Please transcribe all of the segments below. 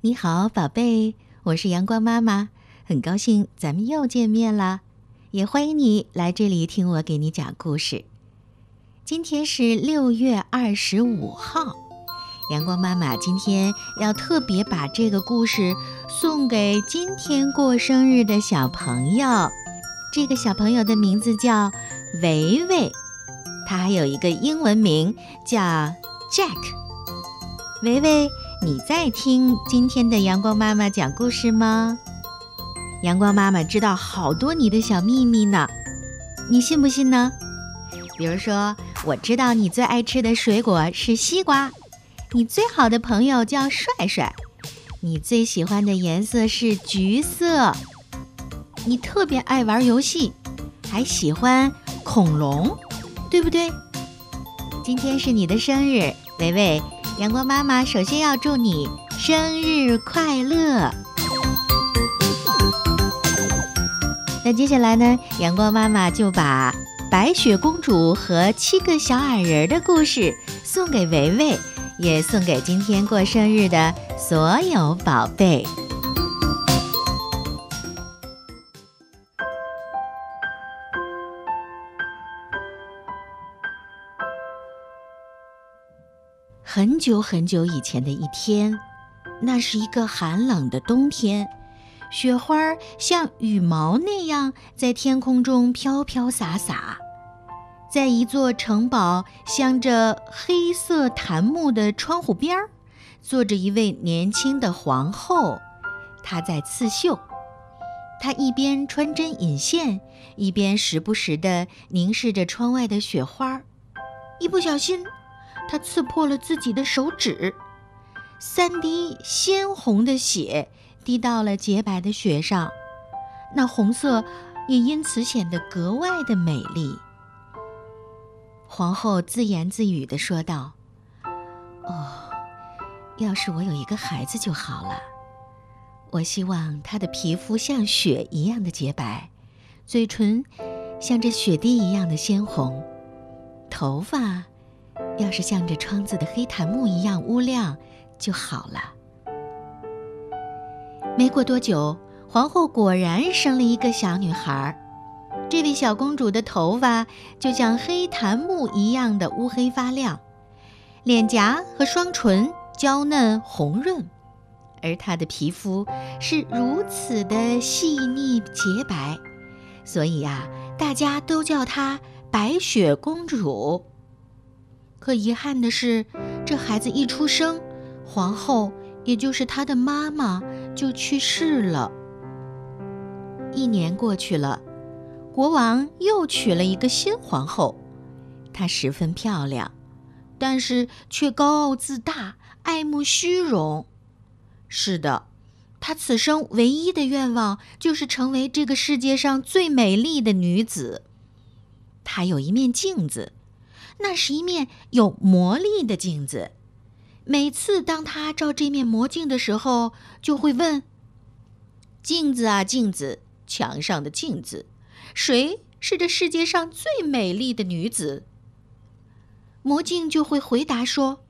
你好，宝贝，我是阳光妈妈，很高兴咱们又见面了，也欢迎你来这里听我给你讲故事。今天是六月二十五号，阳光妈妈今天要特别把这个故事送给今天过生日的小朋友。这个小朋友的名字叫维维，他还有一个英文名叫 Jack。维维。你在听今天的阳光妈妈讲故事吗？阳光妈妈知道好多你的小秘密呢，你信不信呢？比如说，我知道你最爱吃的水果是西瓜，你最好的朋友叫帅帅，你最喜欢的颜色是橘色，你特别爱玩游戏，还喜欢恐龙，对不对？今天是你的生日，维维。阳光妈妈首先要祝你生日快乐。那接下来呢，阳光妈妈就把白雪公主和七个小矮人的故事送给维维，也送给今天过生日的所有宝贝。很久很久以前的一天，那是一个寒冷的冬天，雪花像羽毛那样在天空中飘飘洒洒。在一座城堡镶着黑色檀木的窗户边儿，坐着一位年轻的皇后，她在刺绣。她一边穿针引线，一边时不时地凝视着窗外的雪花，一不小心。他刺破了自己的手指，三滴鲜红的血滴到了洁白的雪上，那红色也因此显得格外的美丽。皇后自言自语地说道：“哦，要是我有一个孩子就好了。我希望他的皮肤像雪一样的洁白，嘴唇像这雪滴一样的鲜红，头发……”要是像这窗子的黑檀木一样乌亮就好了。没过多久，皇后果然生了一个小女孩。这位小公主的头发就像黑檀木一样的乌黑发亮，脸颊和双唇娇嫩红润，而她的皮肤是如此的细腻洁白，所以呀，大家都叫她白雪公主。可遗憾的是，这孩子一出生，皇后也就是他的妈妈就去世了。一年过去了，国王又娶了一个新皇后，她十分漂亮，但是却高傲自大，爱慕虚荣。是的，她此生唯一的愿望就是成为这个世界上最美丽的女子。她有一面镜子。那是一面有魔力的镜子，每次当他照这面魔镜的时候，就会问：“镜子啊，镜子，墙上的镜子，谁是这世界上最美丽的女子？”魔镜就会回答说：“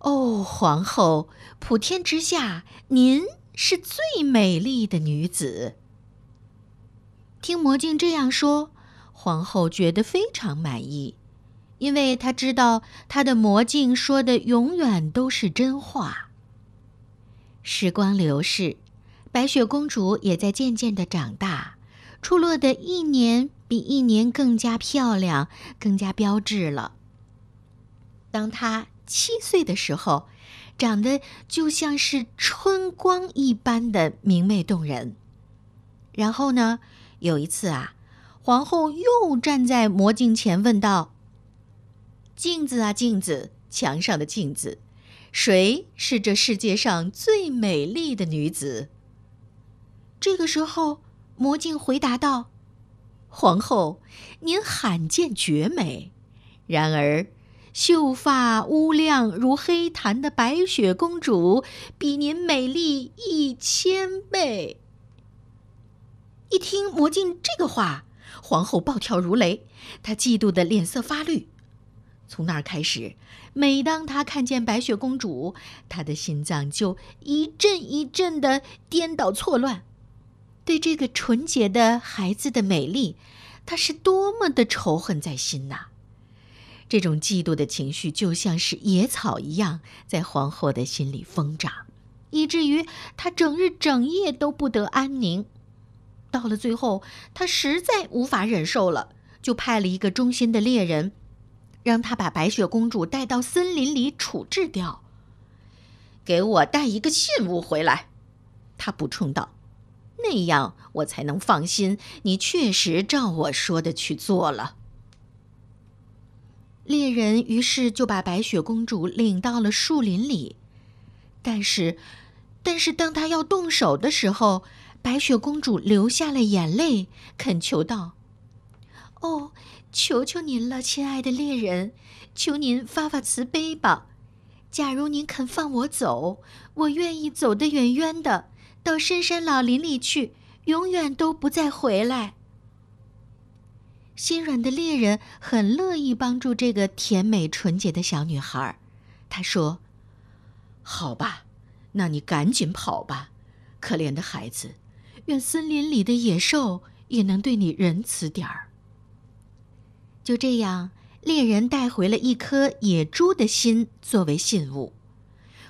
哦，皇后，普天之下，您是最美丽的女子。”听魔镜这样说，皇后觉得非常满意。因为他知道他的魔镜说的永远都是真话。时光流逝，白雪公主也在渐渐的长大，出落的一年比一年更加漂亮，更加标致了。当她七岁的时候，长得就像是春光一般的明媚动人。然后呢，有一次啊，皇后又站在魔镜前问道。镜子啊，镜子，墙上的镜子，谁是这世界上最美丽的女子？这个时候，魔镜回答道：“皇后，您罕见绝美。然而，秀发乌亮如黑檀的白雪公主，比您美丽一千倍。”一听魔镜这个话，皇后暴跳如雷，她嫉妒的脸色发绿。从那儿开始，每当他看见白雪公主，他的心脏就一阵一阵的颠倒错乱。对这个纯洁的孩子的美丽，他是多么的仇恨在心呐！这种嫉妒的情绪就像是野草一样，在皇后的心里疯长，以至于她整日整夜都不得安宁。到了最后，她实在无法忍受了，就派了一个忠心的猎人，让他把白雪公主带到森林里处置掉。给我带一个信物回来，他补充道。那样我才能放心，你确实照我说的去做了。猎人于是就把白雪公主领到了树林里，但是，但是当他要动手的时候，白雪公主流下了眼泪，恳求道：“哦，求求您了，亲爱的猎人，求您发发慈悲吧！假如您肯放我走，我愿意走得远远的。”到深山老林里去，永远都不再回来。心软的猎人很乐意帮助这个甜美纯洁的小女孩。他说：“好吧，那你赶紧跑吧，可怜的孩子。愿森林里的野兽也能对你仁慈点儿。”就这样，猎人带回了一颗野猪的心作为信物。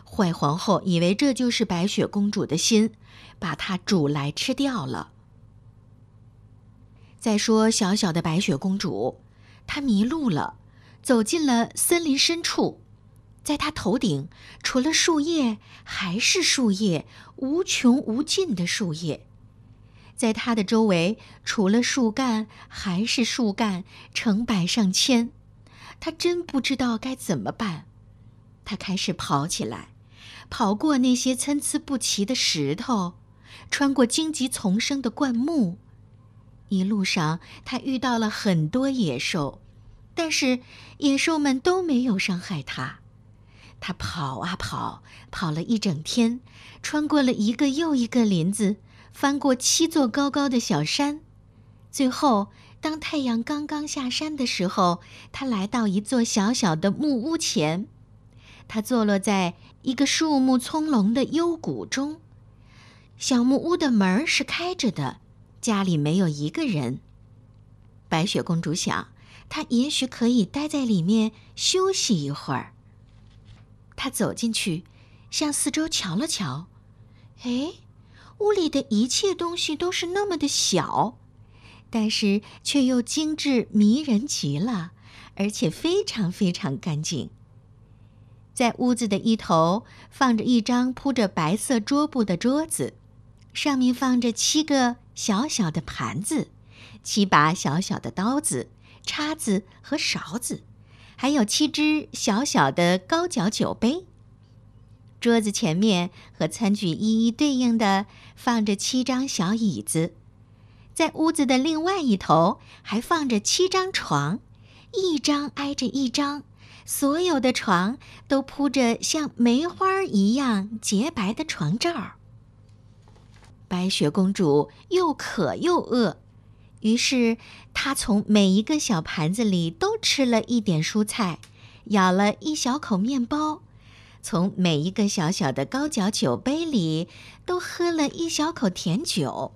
坏皇后以为这就是白雪公主的心。把它煮来吃掉了。再说小小的白雪公主，她迷路了，走进了森林深处，在她头顶除了树叶还是树叶，无穷无尽的树叶；在她的周围除了树干还是树干，成百上千。他真不知道该怎么办，他开始跑起来，跑过那些参差不齐的石头。穿过荆棘丛生的灌木，一路上他遇到了很多野兽，但是野兽们都没有伤害他。他跑啊跑，跑了一整天，穿过了一个又一个林子，翻过七座高高的小山。最后，当太阳刚刚下山的时候，他来到一座小小的木屋前，他坐落在一个树木葱茏的幽谷中。小木屋的门是开着的，家里没有一个人。白雪公主想，她也许可以待在里面休息一会儿。她走进去，向四周瞧了瞧，哎，屋里的一切东西都是那么的小，但是却又精致迷人极了，而且非常非常干净。在屋子的一头放着一张铺着白色桌布的桌子。上面放着七个小小的盘子，七把小小的刀子、叉子和勺子，还有七只小小的高脚酒杯。桌子前面和餐具一一对应的放着七张小椅子，在屋子的另外一头还放着七张床，一张挨着一张，所有的床都铺着像梅花一样洁白的床罩。白雪公主又渴又饿，于是她从每一个小盘子里都吃了一点蔬菜，咬了一小口面包，从每一个小小的高脚酒杯里都喝了一小口甜酒。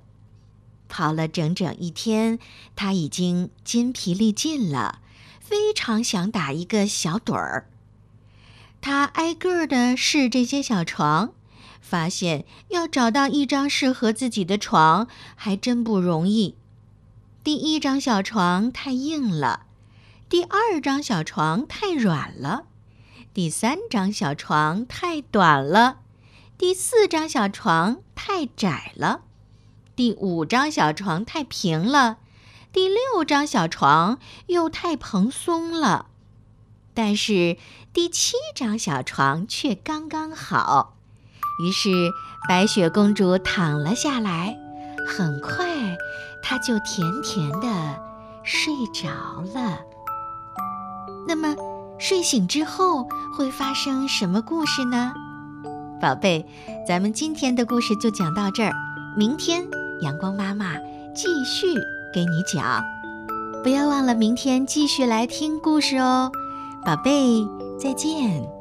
跑了整整一天，他已经筋疲力尽了，非常想打一个小盹儿。他挨个的试这些小床。发现要找到一张适合自己的床还真不容易。第一张小床太硬了，第二张小床太软了，第三张小床太短了，第四张小床太窄了，第五张小床太平了，第六张小床又太蓬松了。但是第七张小床却刚刚好。于是，白雪公主躺了下来，很快，她就甜甜的睡着了。那么，睡醒之后会发生什么故事呢？宝贝，咱们今天的故事就讲到这儿，明天阳光妈妈继续给你讲。不要忘了明天继续来听故事哦。宝贝，再见。